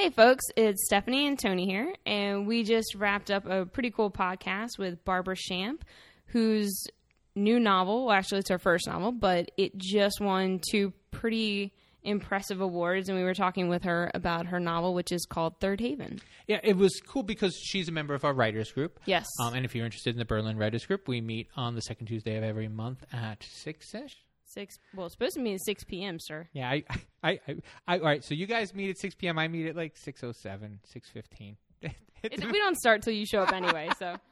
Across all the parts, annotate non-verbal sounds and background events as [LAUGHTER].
Hey, folks, it's Stephanie and Tony here, and we just wrapped up a pretty cool podcast with Barbara Shamp, whose new novel, well, actually, it's her first novel, but it just won two pretty impressive awards, and we were talking with her about her novel, which is called Third Haven. Yeah, it was cool because she's a member of our writers group. Yes. Um, and if you're interested in the Berlin Writers Group, we meet on the second Tuesday of every month at six ish. Six. Well, it's supposed to be at six p.m., sir. Yeah, I, [LAUGHS] I, I, I, all right. So you guys meet at six p.m. I meet at like 6.07, 6.15. [LAUGHS] It, we don't start till you show up anyway. So, [LAUGHS]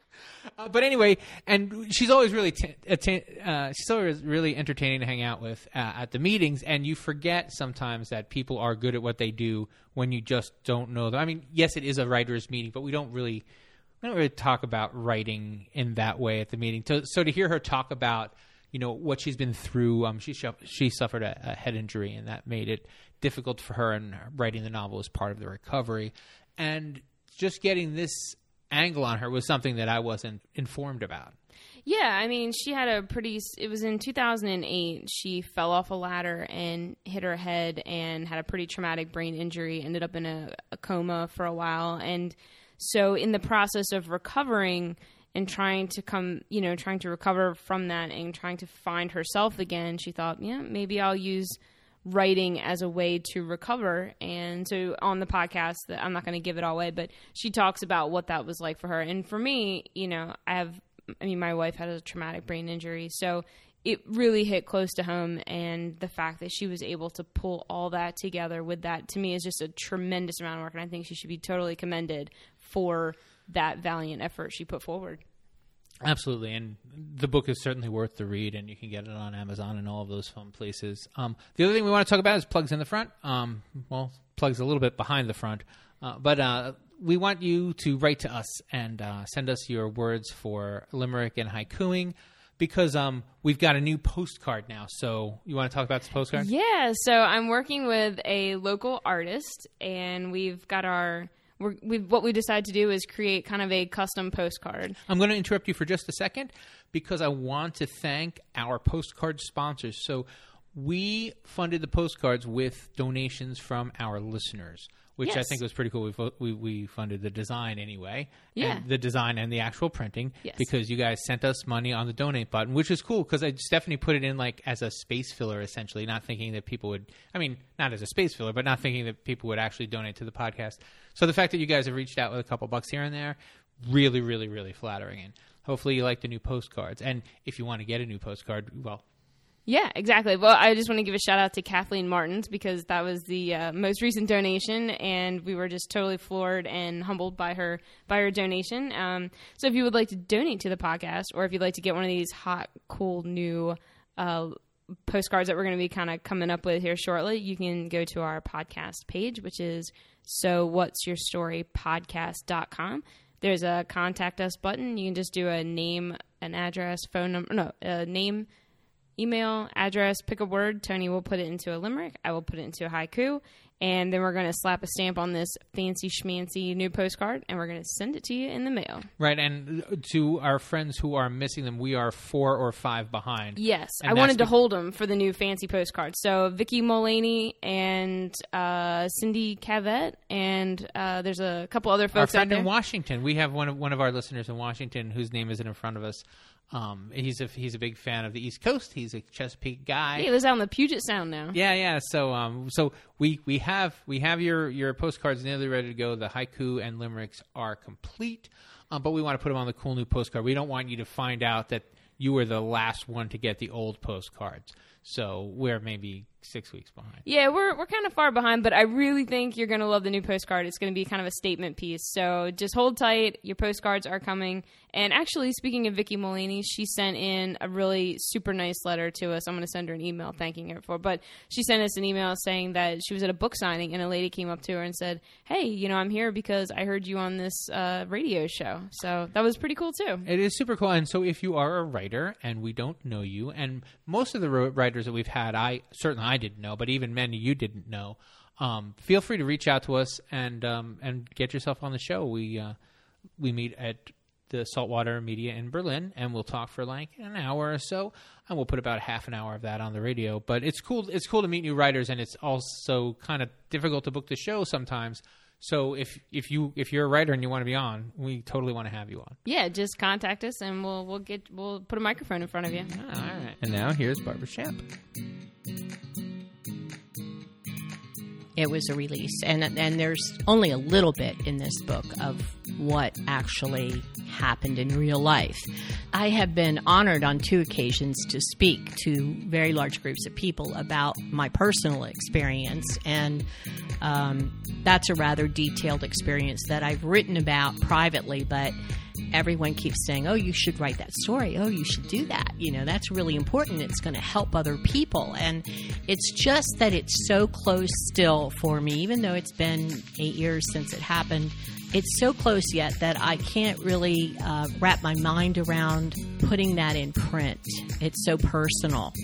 Uh, but anyway, and she's always really t- atten- uh, she's always really entertaining to hang out with uh, at the meetings. And you forget sometimes that people are good at what they do when you just don't know them. I mean, yes, it is a writers' meeting, but we don't really we don't really talk about writing in that way at the meeting. So, so to hear her talk about you know what she's been through, um, she she suffered a, a head injury, and that made it difficult for her. And writing the novel was part of the recovery, and just getting this angle on her was something that I wasn't informed about. yeah, I mean, she had a pretty. It was in two thousand and eight. She fell off a ladder and hit her head, and had a pretty traumatic brain injury. Ended up in a, a coma for a while, and so in the process of recovering and trying to come, you know, trying to recover from that and trying to find herself again, she thought, yeah, maybe I'll use writing as a way to recover. And so on the podcast, that I'm not going to give it all away, but she talks about what that was like for her. And for me, you know, I have, I mean, my wife had a traumatic brain injury, so it really hit close to home. And the fact that she was able to pull all that together with that to me is just a tremendous amount of work. And I think she should be totally commended for that valiant effort she put forward. Absolutely, and the book is certainly worth the read, and you can get it on Amazon and all of those fun places. Um, the other thing we want to talk about is plugs in the front. Um, well, plugs a little bit behind the front, uh, but uh, we want you to write to us and uh, send us your words for limerick and haikuing because um, we've got a new postcard now. So you want to talk about this postcard? Yeah, so I'm working with a local artist, and we've got our. We're, we've, what we decided to do is create kind of a custom postcard. I'm going to interrupt you for just a second because I want to thank our postcard sponsors. So, we funded the postcards with donations from our listeners, which I think was pretty cool. We, we, we funded the design anyway, Yeah. the design and the actual printing, Yes. because you guys sent us money on the donate button, which is cool because I Stephanie put it in like as a space filler, essentially, not thinking that people would. I mean, not as a space filler, but not thinking that people would actually donate to the podcast. So the fact that you guys have reached out with a couple bucks here and there, really, really, really flattering. And hopefully you like the new postcards. And if you want to get a new postcard, well, Yeah, exactly. Well, I just want to give a shout out to Kathleen Martins because that was the uh, most recent donation, and we were just totally floored and humbled by her by her donation. Um, so, if you would like to donate to the podcast, or if you'd like to get one of these hot, cool new uh, postcards that we're going to be kind of coming up with here shortly, you can go to our podcast page, which is so what's your story podcast.com. There's a contact us button. You can just do a name, an address, phone number, no, a name, email, address, pick a word. Tony will put it into a limerick. I will put it into a haiku. And then we're going to slap a stamp on this fancy schmancy new postcard and we're going to send it to you in the mail. right. And to our friends who are missing them, we are four or five behind. Yes, And I wanted to be- hold them for the new fancy postcard. So Vicky Mullaney and uh, Cindy Cavett, and uh, there's a couple other Our folks out friend in Washington, we have one of one of our listeners in Washington whose name isn't in front of us. Um, he's a he's a big fan of the East Coast. He's a Chesapeake guy. he lives out in the Puget Sound now. Yeah, yeah. So, um, so we we have we have your your postcards nearly ready to go. The haiku and limericks are complete, um, but we want to put them on the cool new postcard. We don't want you to find out that you were the last one to get the old postcards. So we're maybe six weeks behind. Yeah, we're we're kind of far behind, but I really think you're going to love the new postcard. It's going to be kind of a statement piece. So just hold tight. Your postcards are coming. And actually, speaking of Vicky Mullaney, she sent in a really super nice letter to us. I'm going to send her an email thanking her for. But she sent us an email saying that she was at a book signing and a lady came up to her and said, "Hey, you know, I'm here because I heard you on this uh, radio show." So that was pretty cool too. It is super cool. And so, if you are a writer and we don't know you, and most of the ro- that we've had, I certainly I didn't know, but even many you didn't know, um, feel free to reach out to us and um, and get yourself on the show. We uh, we meet at the Saltwater Media in Berlin, and we'll talk for like an hour or so, and we'll put about half an hour of that on the radio. But it's cool. It's cool to meet new writers, and it's also kind of difficult to book the show sometimes. So if if you if you're a writer and you want to be on, we totally want to have you on. Yeah, just contact us and we'll we'll get we'll put a microphone in front of you. Ah, all right. And now here's Barbara Shamp. It was a release and and there's only a little bit in this book of what actually happened in real life. I have been honored on two occasions to speak to very large groups of people about my personal experience, and um, that's a rather detailed experience that I've written about privately, but everyone keeps saying, "Oh, you should write that story. Oh, you should do that." You know, that's really important. It's going to help other people, and it's just that it's so close still for me, even though it's been eight years since it happened. It's so close yet that I can't really uh, wrap my mind around putting that in print. It's so personal.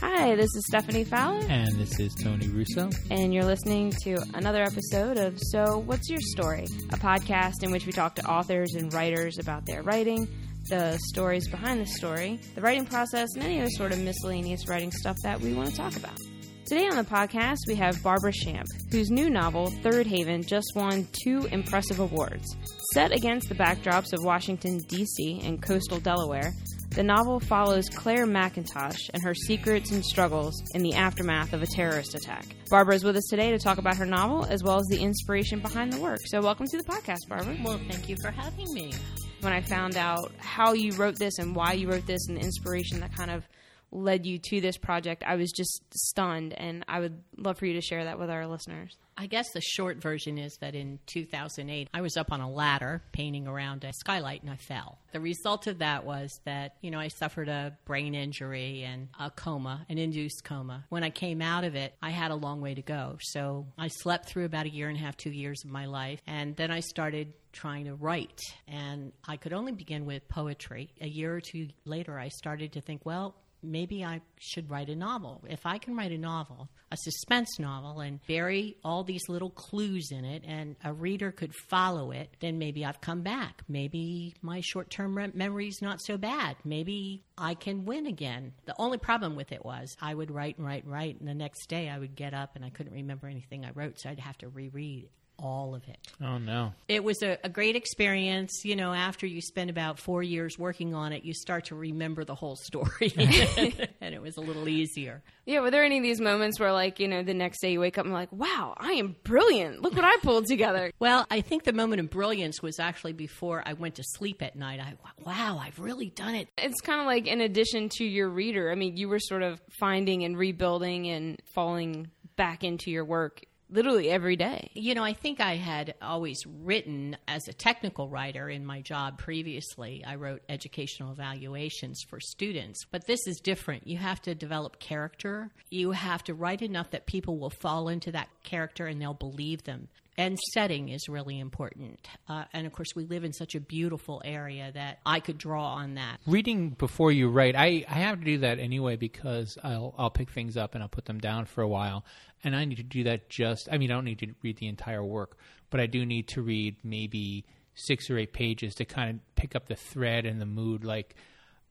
Hi, this is Stephanie Fowler. And this is Tony Russo. And you're listening to another episode of So What's Your Story? A podcast in which we talk to authors and writers about their writing, the stories behind the story, the writing process, and any other sort of miscellaneous writing stuff that we want to talk about. Today on the podcast, we have Barbara Shamp, whose new novel, Third Haven, just won two impressive awards. Set against the backdrops of Washington, D.C. and coastal Delaware, the novel follows Claire Mackintosh and her secrets and struggles in the aftermath of a terrorist attack. Barbara is with us today to talk about her novel as well as the inspiration behind the work. So, welcome to the podcast, Barbara. Well, thank you for having me. When I found out how you wrote this and why you wrote this and the inspiration that kind of led you to this project, I was just stunned, and I would love for you to share that with our listeners. I guess the short version is that in 2008, I was up on a ladder painting around a skylight and I fell. The result of that was that, you know, I suffered a brain injury and a coma, an induced coma. When I came out of it, I had a long way to go. So I slept through about a year and a half, two years of my life. And then I started trying to write. And I could only begin with poetry. A year or two later, I started to think, well, maybe I should write a novel. If I can write a novel, a suspense novel, and bury all these little clues in it, and a reader could follow it, then maybe I've come back. Maybe my short term re- memory is not so bad. Maybe I can win again. The only problem with it was I would write and write and write, and the next day I would get up and I couldn't remember anything I wrote, so I'd have to reread all of it. Oh no! It was a, a, great experience. You know, after you spend about four years working on it, you start to remember the whole story, [LAUGHS] [LAUGHS] and it was a little easier. Yeah. Were there any of these moments where, like, you know, the next day you wake up and like, "Wow, I am brilliant! Look what I pulled together." [LAUGHS] well, I think the moment of brilliance was actually before I went to sleep at night. I wow, I've really done it. It's kind of like in addition to your reader. I mean, you were sort of finding and rebuilding and falling back into your work literally every day. You know, I think I had always written as a technical writer in my job previously. I wrote educational evaluations for students, but this is different. You have to develop character. You have to write enough that people will fall into that character and they'll believe them and setting is really important. Uh, and of course, we live in such a beautiful area that I could draw on that. Reading before you write, I, I have to do that anyway because I'll I'll pick things up and I'll put them down for a while, and I need to do that just. I mean, I don't need to read the entire work, but I do need to read maybe six or eight pages to kind of pick up the thread and the mood, like.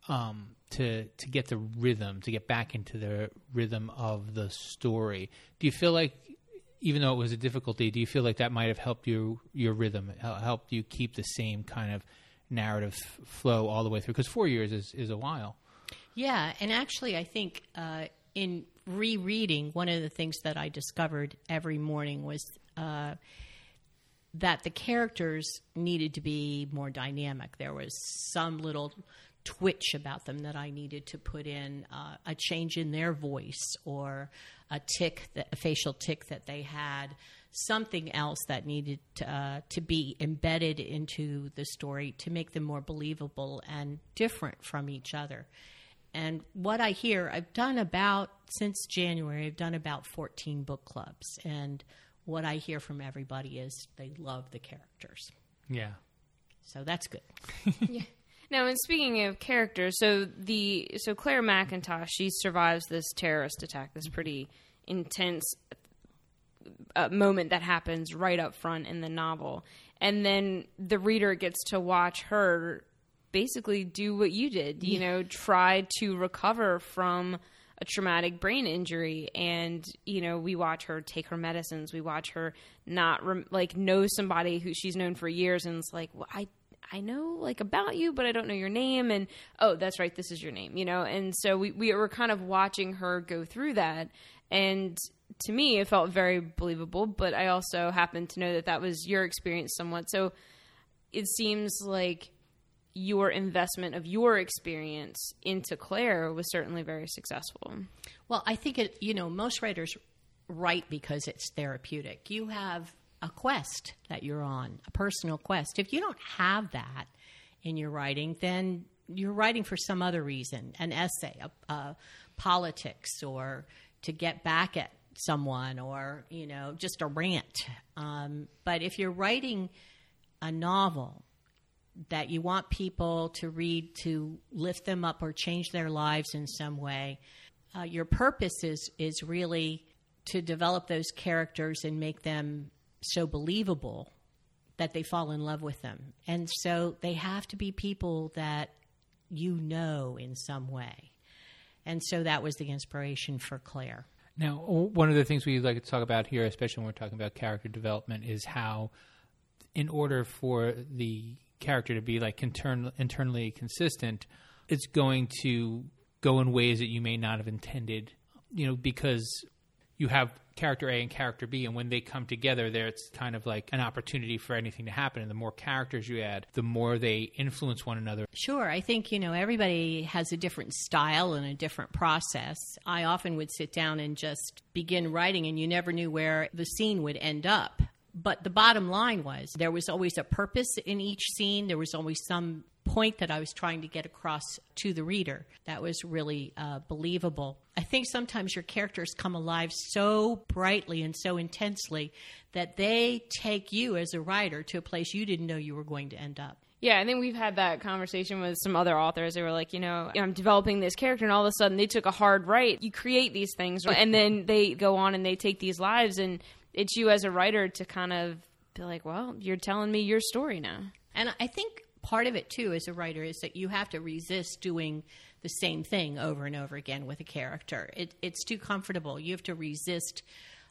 Um, to to get the rhythm, to get back into the rhythm of the story. Do you feel like even though it was a difficulty, do you feel like that might have helped you your rhythm, helped you keep the same kind of narrative flow all the way through? Because four years is is a while. Yeah, and actually, I think uh, in rereading, one of the things that I discovered every morning was. Uh, that the characters needed to be more dynamic. There was some little twitch about them that I needed to put in uh, a change in their voice or a tick, that, a facial tick that they had, something else that needed to, uh, to be embedded into the story to make them more believable and different from each other. And what I hear, I've done about, since January, I've done about 14 book clubs. And what I hear from everybody is they love the characters. Yeah. So that's good. [LAUGHS] yeah. Now, and speaking of characters, so the so Claire Mackintosh, she survives this terrorist attack, this pretty intense uh, moment that happens right up front in the novel, and then the reader gets to watch her basically do what you did, you know, try to recover from a traumatic brain injury. And you know we watch her take her medicines. We watch her not rem- like know somebody who she's known for years. And it's like well, i I know like about you, but I don't know your name. And oh, that's right, this is your name, you know. And so we we were kind of watching her go through that, and to me, it felt very believable. But I also happen to know that that was your experience somewhat. So it seems like your investment of your experience into Claire was certainly very successful. Well, I think it. You know, most writers write because it's therapeutic. You have a quest that you're on, a personal quest. If you don't have that in your writing, then you're writing for some other reason an essay, a, a politics, or to get back at someone, or, you know, just a rant. Um, but if you're writing a novel, that you want people to read to lift them up or change their lives in some way. Uh, your purpose is is really to develop those characters and make them so believable that they fall in love with them. And so they have to be people that you know in some way. And so that was the inspiration for Claire. Now, one of the things we like to talk about here, especially when we're talking about character development, is how, in order for the character to be like intern- internally consistent, it's going to go in ways that you may not have intended. You know, because you have character A and character B, and when they come together, there it's kind of like an opportunity for anything to happen. And the more characters you add, the more they influence one another. Sure, I think you know everybody has a different style and a different process. I often would sit down and just begin writing, and you never knew where the scene would end up. But the bottom line was there was always a purpose in each scene. There was always some point that I was trying to get across to the reader. That was really uh, believable. I think sometimes your characters come alive so brightly and so intensely that they take you as a writer to a place you didn't know you were going to end up. Yeah, I think we've had that conversation with some other authors. They were like, you know, I'm developing this character, and all of a sudden they took a hard right. You create these things, and then they go on and they take these lives, and it's you as a writer to kind of be like, well, you're telling me your story now. And I think part of it too as a writer is that you have to resist doing the same thing over and over again with a character. It, it's too comfortable. You have to resist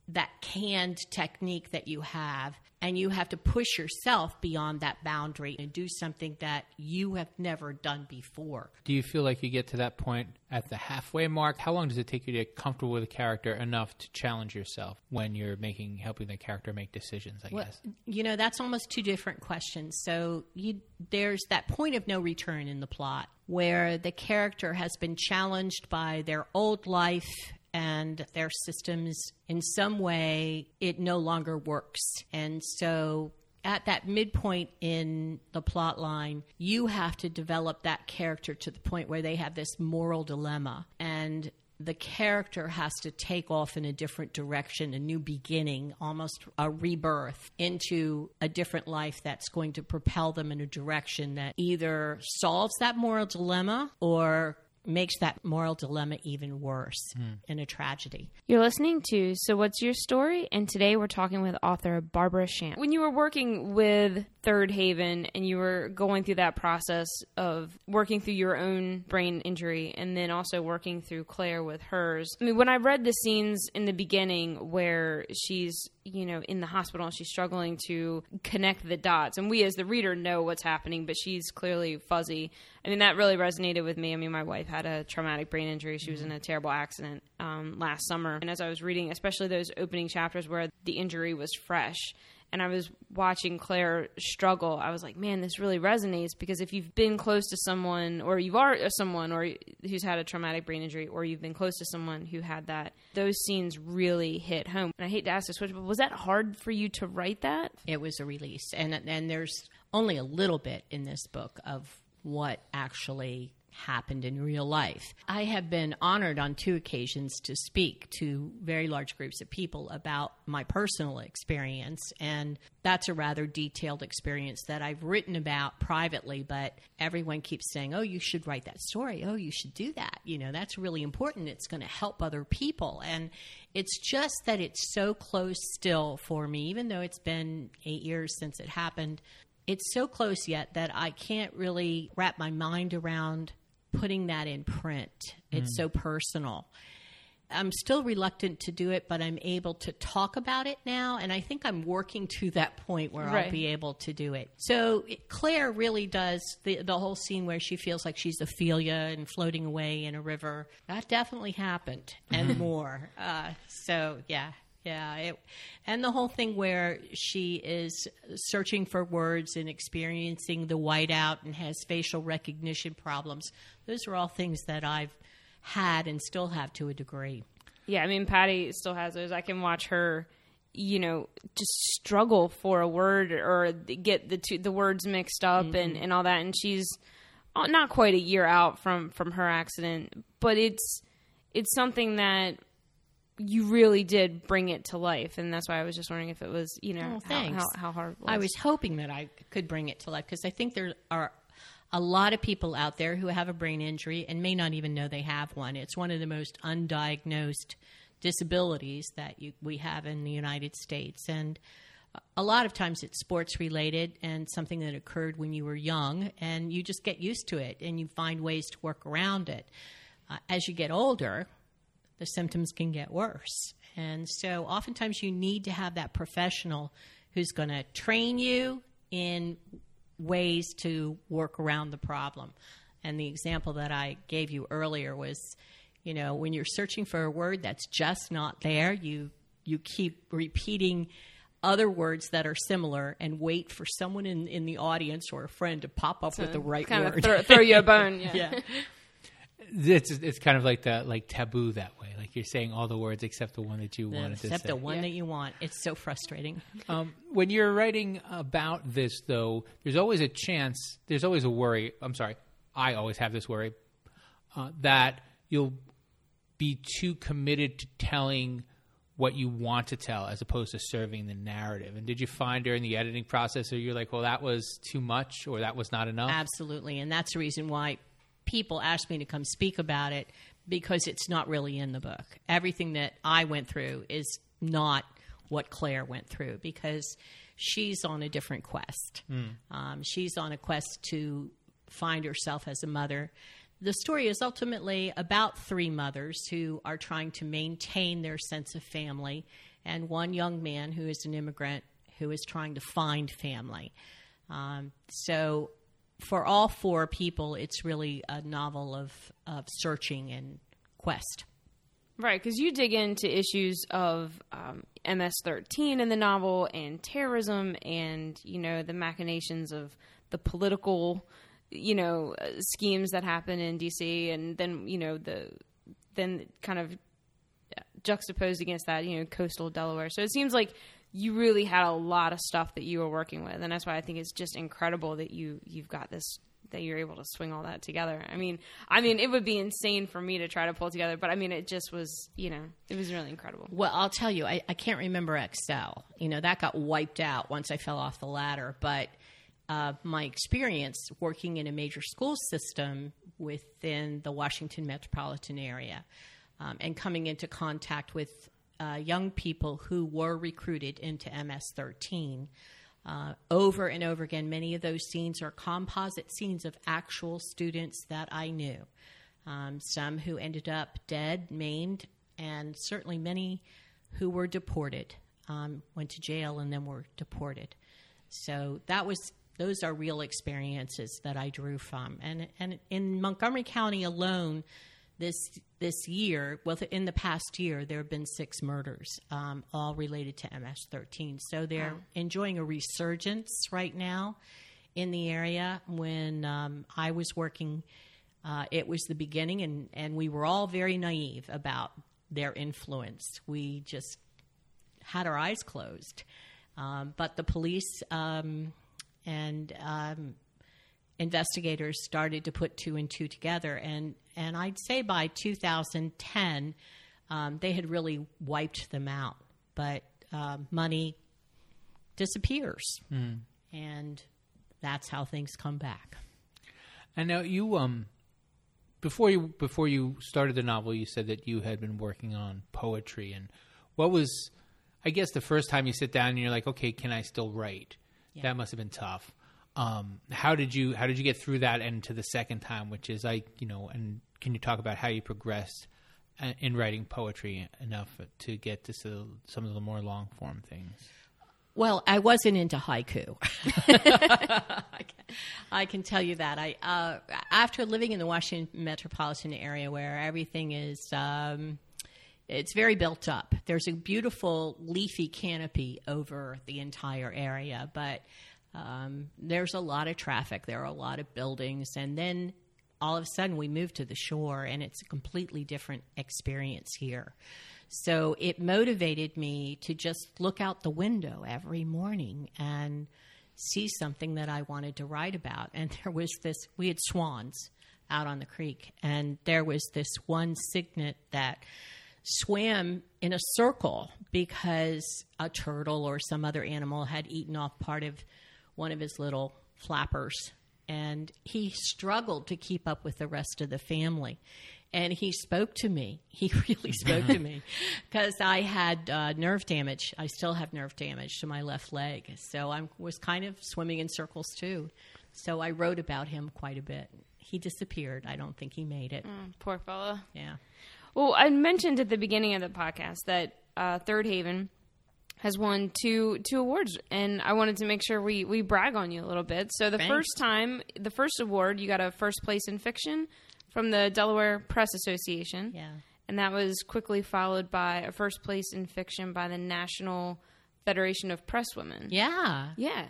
that canned technique that you have and you have to push yourself beyond that boundary and do something that you have never done before. Do you feel like you get to that point at the halfway mark? How long does it take you to get comfortable with a character enough to challenge yourself when you're making helping the character make decisions, I well, guess? You know, that's almost two different questions. So you, there's that point of no return in the plot where the character has been challenged by their old life and their systems in some way it no longer works and so at that midpoint in the plot line, you have to develop that character to the point where they have this moral dilemma. And the character has to take off in a different direction, a new beginning, almost a rebirth into a different life that's going to propel them in a direction that either solves that moral dilemma or makes that moral dilemma even worse mm. in a tragedy. You're listening to So What's Your Story? And today we're talking with author Barbara Shamp. When you were working with Third Haven and you were going through that process of working through your own brain injury and then also working through Claire with hers, I mean, when I read the scenes in the beginning where she's you know in the hospital and she's struggling to connect the dots and we as the reader know what's happening but she's clearly fuzzy. I mean that really resonated with me. I mean my wife had a traumatic brain injury. She was in a terrible accident um, last summer. And as i was reading especially those opening chapters where the injury was fresh and I was watching Claire struggle, I was like, man, this really resonates because if you've been close to someone, or you are someone, or who's had a traumatic brain injury, or you've been close to someone who had that, those scenes really hit home. And I hate to ask this question, but was that hard for you to write that? It was a release, and and there's only a little bit in this book of what actually happened in real life. I have been honored on two occasions to speak to very large groups of people about my personal experience, and that's a rather detailed experience that I've written about privately, but everyone keeps saying, Oh, you should write that story. Oh, you should do that. You know, that's really important. It's going to help other people. And it's just that it's so close still for me, even though it's been eight years since it happened it's so close yet that I can't really wrap my mind around putting that in print. It's mm. so personal. I'm still reluctant to do it, but I'm able to talk about it now. And I think I'm working to that point where Right. I'll be able to do it. So it- Claire really does the, the whole scene where she feels like she's Ophelia and floating away in a river. That definitely happened and more. Uh, so, yeah. Yeah, it, and the whole thing where she is searching for words and experiencing the whiteout and has facial recognition problems. Those are all things that I've had and still have to a degree. Yeah, I mean, Patty still has those. I can watch her, you know, just struggle for a word or get the two, the words mixed up and, and all that. And she's uh, not quite a year out from from her accident, but it's it's something that you really did bring it to life, and that's why I was just wondering if it was, you know, Oh, how, how, how hard. It was. I was hoping that I could bring it to life because I think there are a lot of people out there who have a brain injury and may not even know they have one. It's one of the most undiagnosed disabilities that you, we have in the United States. And a lot of times it's sports related and something that occurred when you were young, and you just get used to it and you find ways to work around it. Uh, as you get older, the symptoms can get worse. And so oftentimes you need to have that professional who's going to train you in ways to work around the problem. And the example that I gave you earlier was, you know, when you're searching for a word that's just not there, you you keep repeating other words that are similar and wait for someone in, in the audience or a friend to pop up with the right kind word. of throw, throw you a bone. [LAUGHS] Yeah. yeah. It's it's kind of like the like taboo that way. Like you're saying all the words except the one that you wanted to Except say. the one Yeah. that you want. It's so frustrating. [LAUGHS] Um, when you're writing about this, though, there's always a chance. There's always a worry. I'm sorry. I always have this worry uh, that you'll be too committed to telling what you want to tell as opposed to serving the narrative. And did you find during the editing process, or you're like, well, that was too much, or that was not enough? Absolutely. And that's the reason why people ask me to come speak about it because it's not really in the book. Everything that I went through is not what Claire went through because she's on a different quest. Um, she's on a quest to find herself as a mother. The story is ultimately about three mothers who are trying to maintain their sense of family, and one young man who is an immigrant who is trying to find family. Um, so, for all four people, it's really a novel of, of searching and quest. Right, because you dig into issues of um, MS-13 in the novel, and terrorism, and you know the machinations of the political, you know, uh, schemes that happen in DC, and then you know the then kind of juxtaposed against that, you know, coastal Delaware. So it seems like you really had a lot of stuff that you were working with, and that's why I think it's just incredible that you you've got this that you're able to swing all that together. I mean, I mean, it would be insane for me to try to pull together, but I mean, it just was, you know, it was really incredible. Well, I'll tell you, I, I can't remember Excel. You know, that got wiped out once I fell off the ladder. But uh, my experience working in a major school system within the Washington metropolitan area um, and coming into contact with uh, young people who were recruited into MS 13. Uh, over and over again, many of those scenes are composite scenes of actual students that I knew. Um, some who ended up dead, maimed, and certainly many who were deported, um, went to jail and then were deported. So that was those are real experiences that I drew from. And and in Montgomery County alone, this this year, well, in the past year, there have been six murders, um, all related to MS-13. So they're enjoying a resurgence right now in the area. When um, I was working, uh, it was the beginning, and and we were all very naive about their influence. We just had our eyes closed. Um, but the police um, and um, investigators started to put two and two together, and and I'd say by 2010, um, they had really wiped them out. But uh, money disappears, and that's how things come back. And now you um before you before you started the novel, you said that you had been working on poetry. And what was, I guess, the first time you sit down and you're like, okay, can I still write? That must have been tough. Um, how did you how did you get through that and to the second time, which is like you know, and can you talk about how you progressed uh, in writing poetry enough to get to some of the more long form things? Well, I wasn't into haiku. [LAUGHS] I, can, I, can, tell you that. I uh, after living in the Washington metropolitan area, where everything is. Um, it's very built up. There's a beautiful leafy canopy over the entire area, but um, there's a lot of traffic. There are a lot of buildings, and then all of a sudden we move to the shore, and it's a completely different experience here. So it motivated me to just look out the window every morning and see something that I wanted to write about. And [LAUGHS] there was this, we had swans out on the creek, and there was this one cygnet that swam in a circle because a turtle or some other animal had eaten off part of one of his little flappers. And he struggled to keep up with the rest of the family. And he spoke to me. [LAUGHS] He really spoke to me [LAUGHS] because I had uh, nerve damage. I still have nerve damage to my left leg. So I was kind of swimming in circles too. So I wrote about him quite a bit. He disappeared. I don't think he made it. Mm, poor fellow. Yeah. Well, I mentioned at the beginning of the podcast that uh, Third Haven has won two two awards, and I wanted to make sure we we brag on you a little bit. So the Thanks. first time, the first award, you got a first place in fiction from the Delaware Press Association. Yeah. And that was quickly followed by a first place in fiction by the National Federation of Press Women. Yeah. Yeah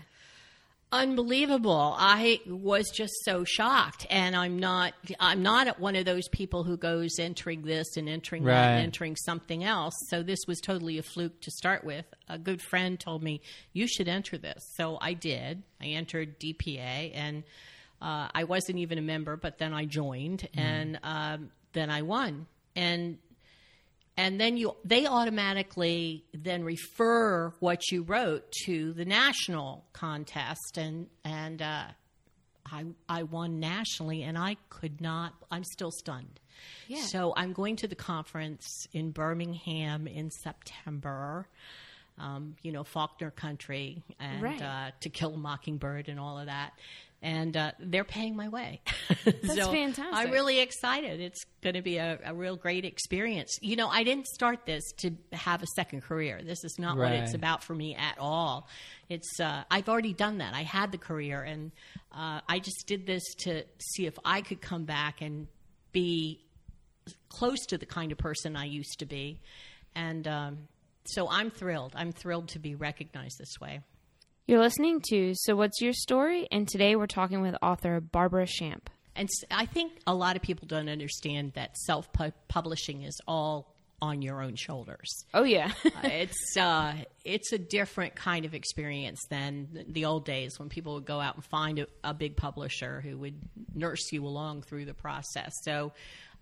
unbelievable. I was just so shocked and i'm not i'm not one of those people who goes entering this and entering right. that and entering something else. So this was totally a fluke to start with. A good friend told me you should enter this. So i did. I entered DPA and uh, i wasn't even a member but then i joined mm. and um, then i won. And and then you they automatically then refer what you wrote to the national contest and and uh, I I won nationally and I could not I'm still stunned. Yeah. So I'm going to the conference in Birmingham in September. Um, you know, Faulkner Country and right. uh, To Kill a Mockingbird and all of that and uh, they're paying my way. [LAUGHS] That's so fantastic. I'm really excited. It's going to be a, a, real great experience. You know, I didn't start this to have a second career. This is not right. what it's about for me at all. It's uh, I've already done that. I had the career, and uh, I just did this to see if I could come back and be close to the kind of person I used to be, and. Um, so I'm thrilled. I'm thrilled to be recognized this way. You're listening to So What's Your Story? And today we're talking with author Barbara Shamp. And I think a lot of people don't understand that self publishing is all on your own shoulders. Oh yeah, [LAUGHS] uh, it's uh, it's a different kind of experience than the old days when people would go out and find a, a big publisher who would nurse you along through the process. So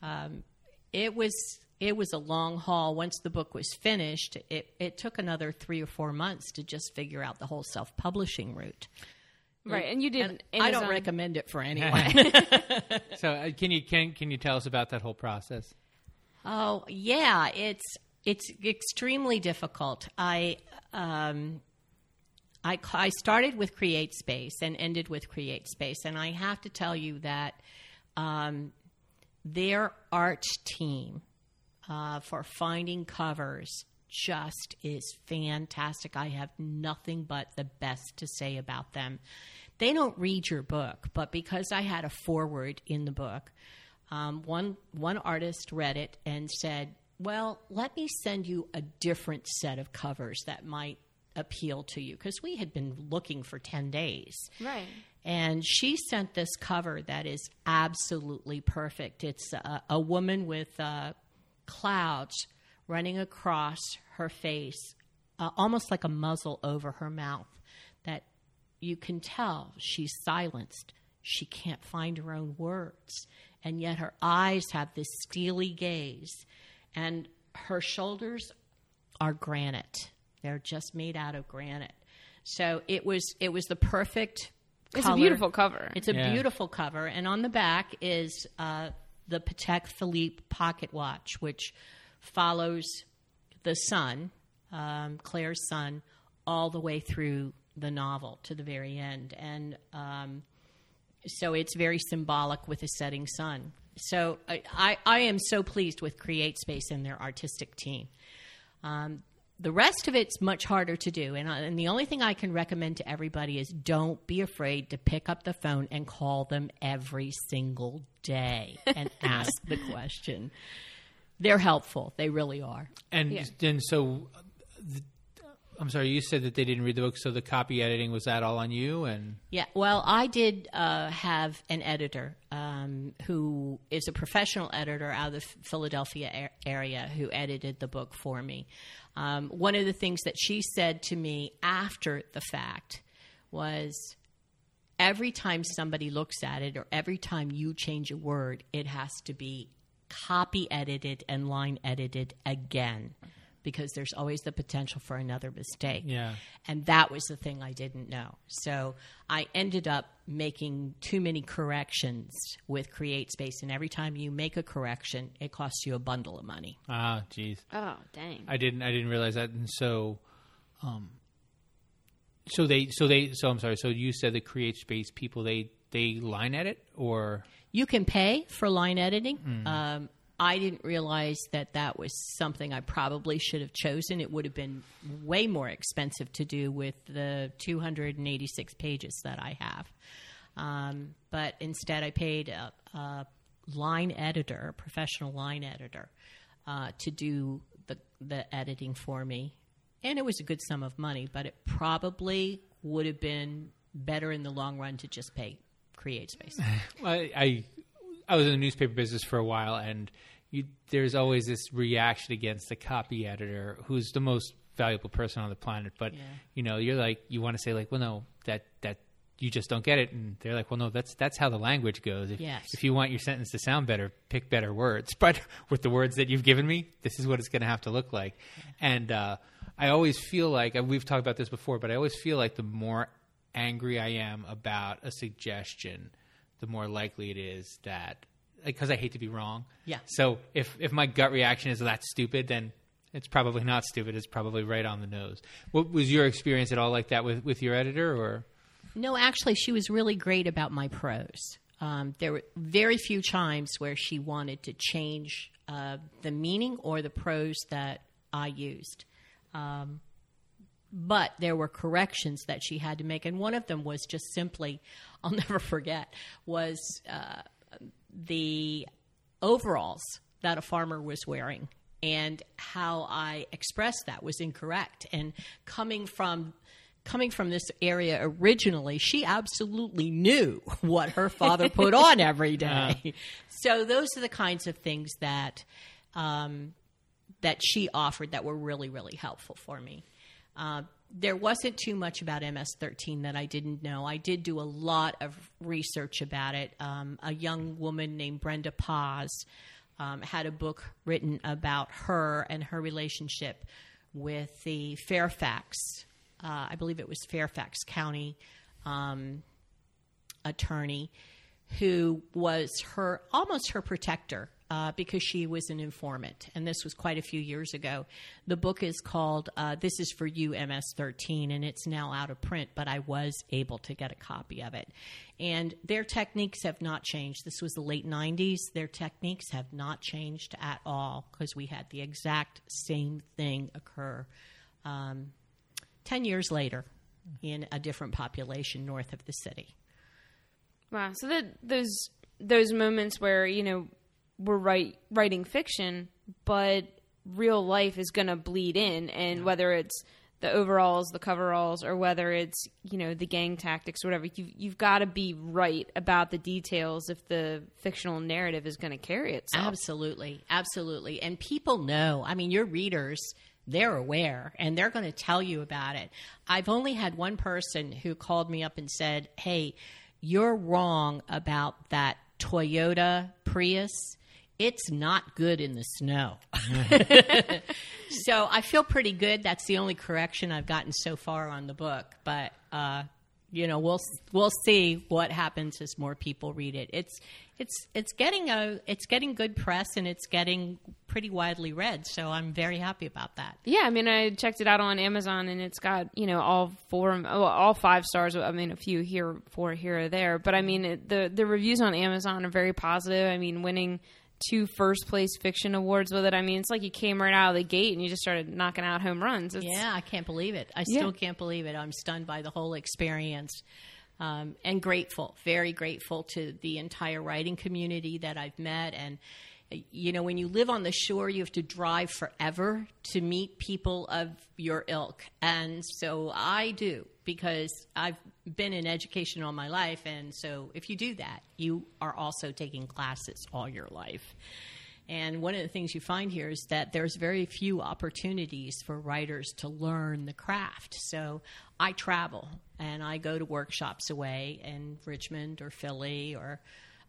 um, it was it was a long haul. Once the book was finished, it, it took another three or four months to just figure out the whole self publishing route. Right, and you did. And I don't recommend it for anyone. [LAUGHS] [LAUGHS] so, uh, can you can can you tell us about that whole process? Oh yeah, it's it's extremely difficult. I um, I I started with CreateSpace and ended with CreateSpace, and I have to tell you that um, their art team uh, for finding covers just is fantastic. I have nothing but the best to say about them. They don't read your book, but because I had a foreword in the book, um, one one artist read it and said, "Well, let me send you a different set of covers that might appeal to you," because we had been looking for ten days. Right. And she sent this cover that is absolutely perfect. It's a, a woman with uh, clouds running across her face, uh, almost like a muzzle over her mouth, that you can tell she's silenced. She can't find her own words. And yet her eyes have this steely gaze. And her shoulders are granite. They're just made out of granite. So it was it was the perfect It's color. a beautiful cover. It's a Yeah. beautiful cover, and on the back is uh, the Patek Philippe pocket watch, which follows the son, um, Claire's son, all the way through the novel to the very end, and um, so it's very symbolic with the setting sun. So I, I, I am so pleased with CreateSpace and their artistic team. Um, the rest of it's much harder to do. And, I, and the only thing I can recommend to everybody is don't be afraid to pick up the phone and call them every single day and [LAUGHS] ask the question. They're helpful. They really are. And Yeah. then so, the, I'm sorry, you said that they didn't read the book, so the copy editing was that all on you? And Yeah, well, I did uh, have an editor um, who is a professional editor out of the Philadelphia a- area who edited the book for me. Um, one of the things that she said to me after the fact was every time somebody looks at it or every time you change a word, it has to be copy edited and line edited again because there's always the potential for another mistake. Yeah. And that was the thing I didn't know. So I ended up making too many corrections with CreateSpace. And every time you make a correction, it costs you a bundle of money. ah, jeez. Oh, dang. I didn't, I didn't realize that. And so, um, so they, so they, so I'm sorry. So you said the CreateSpace people they they line edit or You can pay for line editing. Um, I didn't realize that that was something I probably should have chosen. It would have been way more expensive to do with the 286 pages that I have. Um, but instead, I paid a, a line editor, a professional line editor, uh, to do the, the editing for me. And it was a good sum of money, but it probably would have been better in the long run to just pay CreateSpace. [LAUGHS] I, I I was in the newspaper business for a while, and you, there's always this reaction against the copy editor, who's the most valuable person on the planet. But Yeah. you know, you're like, you want to say like, well, no, that that you just don't get it, and they're like, well, no, that's that's how the language goes. If, Yes. if you want your sentence to sound better, pick better words. [LAUGHS] But with the words that you've given me, this is what it's going to have to look like. And uh, I always feel like we've talked about this before, but I always feel like the more angry I am about a suggestion, the more likely it is that because I hate to be wrong. Yeah. So if if my gut reaction is that's stupid, then it's probably not stupid. It's probably right on the nose. What was your experience at all like that with with your editor or? No, actually, she was really great about my prose. Um, there were very few times where she wanted to change uh, the meaning or the prose that I used. Um, but there were corrections that she had to make, and one of them was just simply, [LAUGHS] I'll never forget, was uh, the overalls that a farmer was wearing and how I expressed that was incorrect. And coming from coming from this area originally, she absolutely knew [LAUGHS] what her father put on [LAUGHS] every day. So those are the kinds of things that um, that she offered that were really really helpful for me. Uh, there wasn't too much about MS-13 that I didn't know. I did do a lot of research about it. Um, a young woman named Brenda Paz um, had a book written about her and her relationship with the Fairfax, uh, I believe it was Fairfax County um, attorney, who was her almost her protector uh, because she was an informant, and this was quite a few years ago. The book is called uh, "This Is for You, MS-13," and it's now out of print. But I was able to get a copy of it, and their techniques have not changed. This was the late '90s. Their techniques have not changed at all because we had the exact same thing occur um, ten years later in a different population north of the city. Wow. So those those moments where you know we're write, writing fiction, but real life is going to bleed in, and whether it's the overalls, the coveralls, or whether it's you know the gang tactics, or whatever, you you've got to be right about the details if the fictional narrative is going to carry itself. Absolutely, absolutely. And people know. I mean, your readers, they're aware and they're going to tell you about it. I've only had one person who called me up and said, Hey, you're wrong about that Toyota Prius. It's not good in the snow. [LAUGHS] so I feel pretty good. That's the only correction I've gotten so far on the book. But uh, you know we'll we'll see what happens as more people read it. It's it's it's getting a it's getting good press and it's getting pretty widely read. So I'm very happy about that. Yeah, I mean, I checked it out on Amazon, and it's got you know all four, all five stars. I mean, a few here, four here or there, but I mean, it, the the reviews on Amazon are very positive. I mean, winning two first place fiction awards with it. I mean, it's like you came right out of the gate and you just started knocking out home runs. It's, Yeah, I can't believe it. I Yeah. still can't believe it. I'm stunned by the whole experience. Um, and grateful, very grateful to the entire writing community that I've met. And, you know, when you live on the shore, you have to drive forever to meet people of your ilk. And so I do because I've been in education all my life. And so if you do that, you are also taking classes all your life. And one of the things you find here is that there's very few opportunities for writers to learn the craft. So I travel and I go to workshops away in Richmond or Philly, or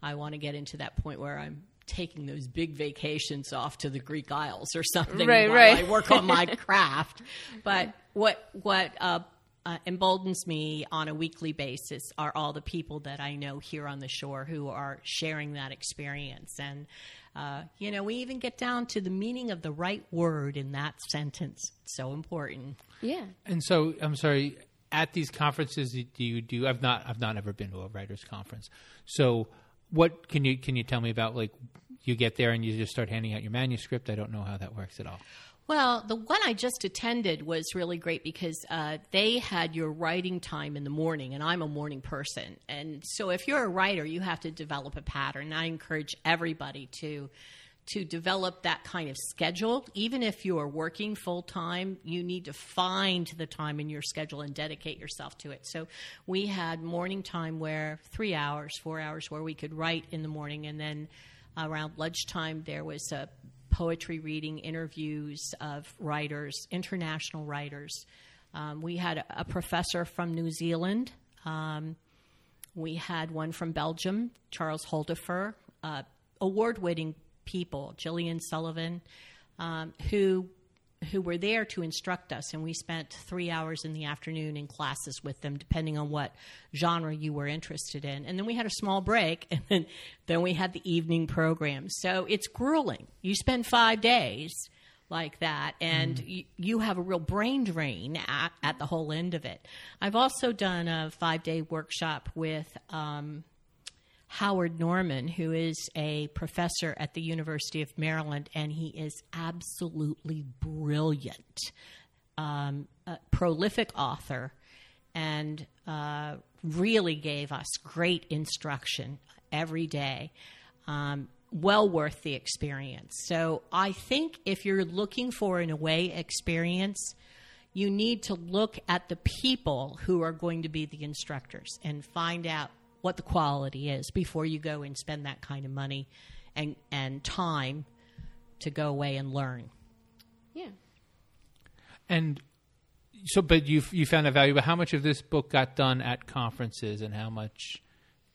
I want to get into that point where I'm taking those big vacations off to the Greek Isles or something Right, while right. I work on my [LAUGHS] craft. But what what uh, uh, emboldens me on a weekly basis are all the people that I know here on the shore who are sharing that experience. And, uh, you know, we even get down to the meaning of the right word in that sentence. So important. yeah. And so, I'm sorry. At these conferences, do you do? I've not. I've not ever been to a writers' conference. So, what can you can you tell me about? Like, you get there and you just start handing out your manuscript. I don't know how that works at all. Well, the one I just attended was really great because uh, they had your writing time in the morning, and I'm a morning person. And so, if you're a writer, you have to develop a pattern. I encourage everybody to to develop that kind of schedule. Even if you are working full time, you need to find the time in your schedule and dedicate yourself to it. So, we had morning time where three hours, four hours, where we could write in the morning, and then around lunchtime there was a poetry reading, interviews of writers, international writers. Um, we had a, a professor from New Zealand. Um, we had one from Belgium, Charles Holdefer, uh, award winning people, Jillian Sullivan, um, who who were there to instruct us, and we spent three hours in the afternoon in classes with them, depending on what genre you were interested in. And then we had a small break, [LAUGHS] and then, then we had the evening program. So it's grueling. You spend five days like that, and you, you have a real brain drain at, at the whole end of it. I've also done a five day workshop with. Um, Howard Norman, who is a professor at the University of Maryland, and he is absolutely brilliant, um, prolific author, and uh, really gave us great instruction every day. Um, well worth the experience. So I think if you're looking for an away experience, you need to look at the people who are going to be the instructors and find out what the quality is before you go and spend that kind of money and and time to go away and learn. Yeah. And so, but you you found that valuable. How much of this book got done at conferences, and how much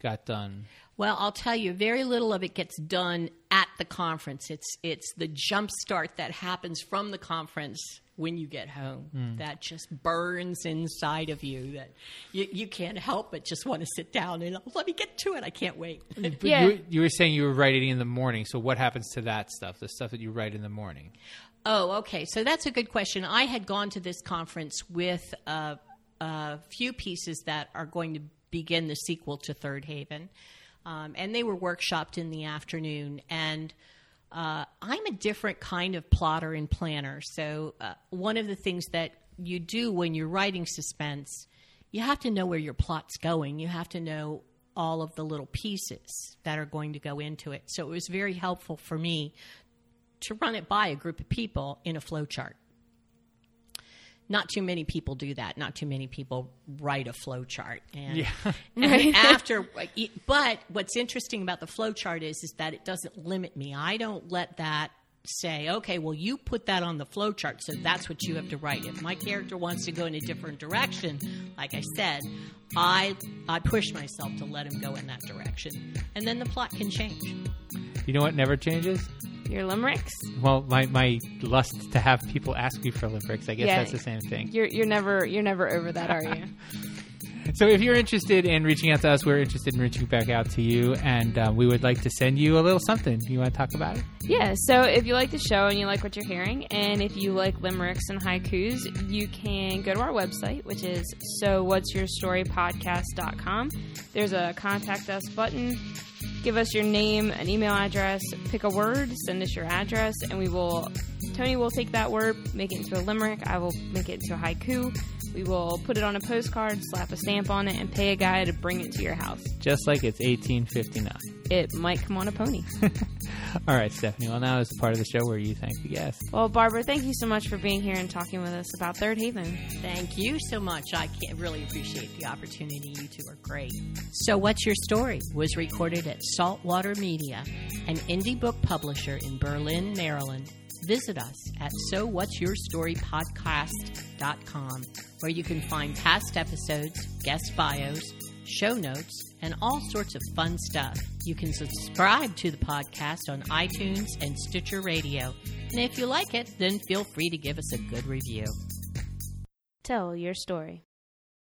got done? Well, I'll tell you, very little of it gets done at the conference. It's it's the jump start that happens from the conference when you get home hmm. that just burns inside of you that you, you can't help but just want to sit down and oh, let me get to it. I can't wait. [LAUGHS] Yeah. you, you were saying you were writing in the morning. So, what happens to that stuff? The stuff that you write in the morning. Oh, okay. So that's a good question. I had gone to this conference with a, a few pieces that are going to begin the sequel to Third Haven, um, and they were workshopped in the afternoon. And uh, I'm a different kind of plotter and planner. So uh, one of the things that you do when you're writing suspense, you have to know where your plot's going. You have to know all of the little pieces that are going to go into it. So it was very helpful for me to run it by a group of people in a flow chart. Not too many people do that. Not too many people write a flow chart. And, Yeah. [LAUGHS] and after, but what's interesting about the flow chart is is that it doesn't limit me. I don't let that say, okay, well, you put that on the flow chart, so that's what you have to write. If my character wants to go in a different direction, like I said, I I push myself to let him go in that direction, and then the plot can change. You know what never changes? Your limericks. Well, my, my lust to have people ask me for limericks. I guess Yeah. that's the same thing. You're you're never you're never over that, are you? [LAUGHS] So if you're interested in reaching out to us, we're interested in reaching back out to you, and uh, we would like to send you a little something. You want to talk about it? Yeah, so if you like the show and you like what you're hearing, and if you like limericks and haikus, you can go to our website, which is so what's your story podcast.com. There's a contact us button. Give us your name, an email address, pick a word, send us your address, and we will. Tony will take that word, make it into a limerick. I will make it into a haiku. We will put it on a postcard, slap a stamp on it, and pay a guy to bring it to your house. Just like it's 1859. It might come on a pony. [LAUGHS] All right, Stephanie. Well, now is the part of the show where you thank the guest. Well, Barbara, thank you so much for being here and talking with us about Third Haven. Thank you so much. I can't really appreciate the opportunity. You two are great. So, What's Your Story was recorded at Saltwater Media, an indie book publisher in Berlin, Maryland. Visit us at So What's Your where you can find past episodes, guest bios, show notes, and all sorts of fun stuff. You can subscribe to the podcast on iTunes and Stitcher Radio. And if you like it, then feel free to give us a good review. Tell your story.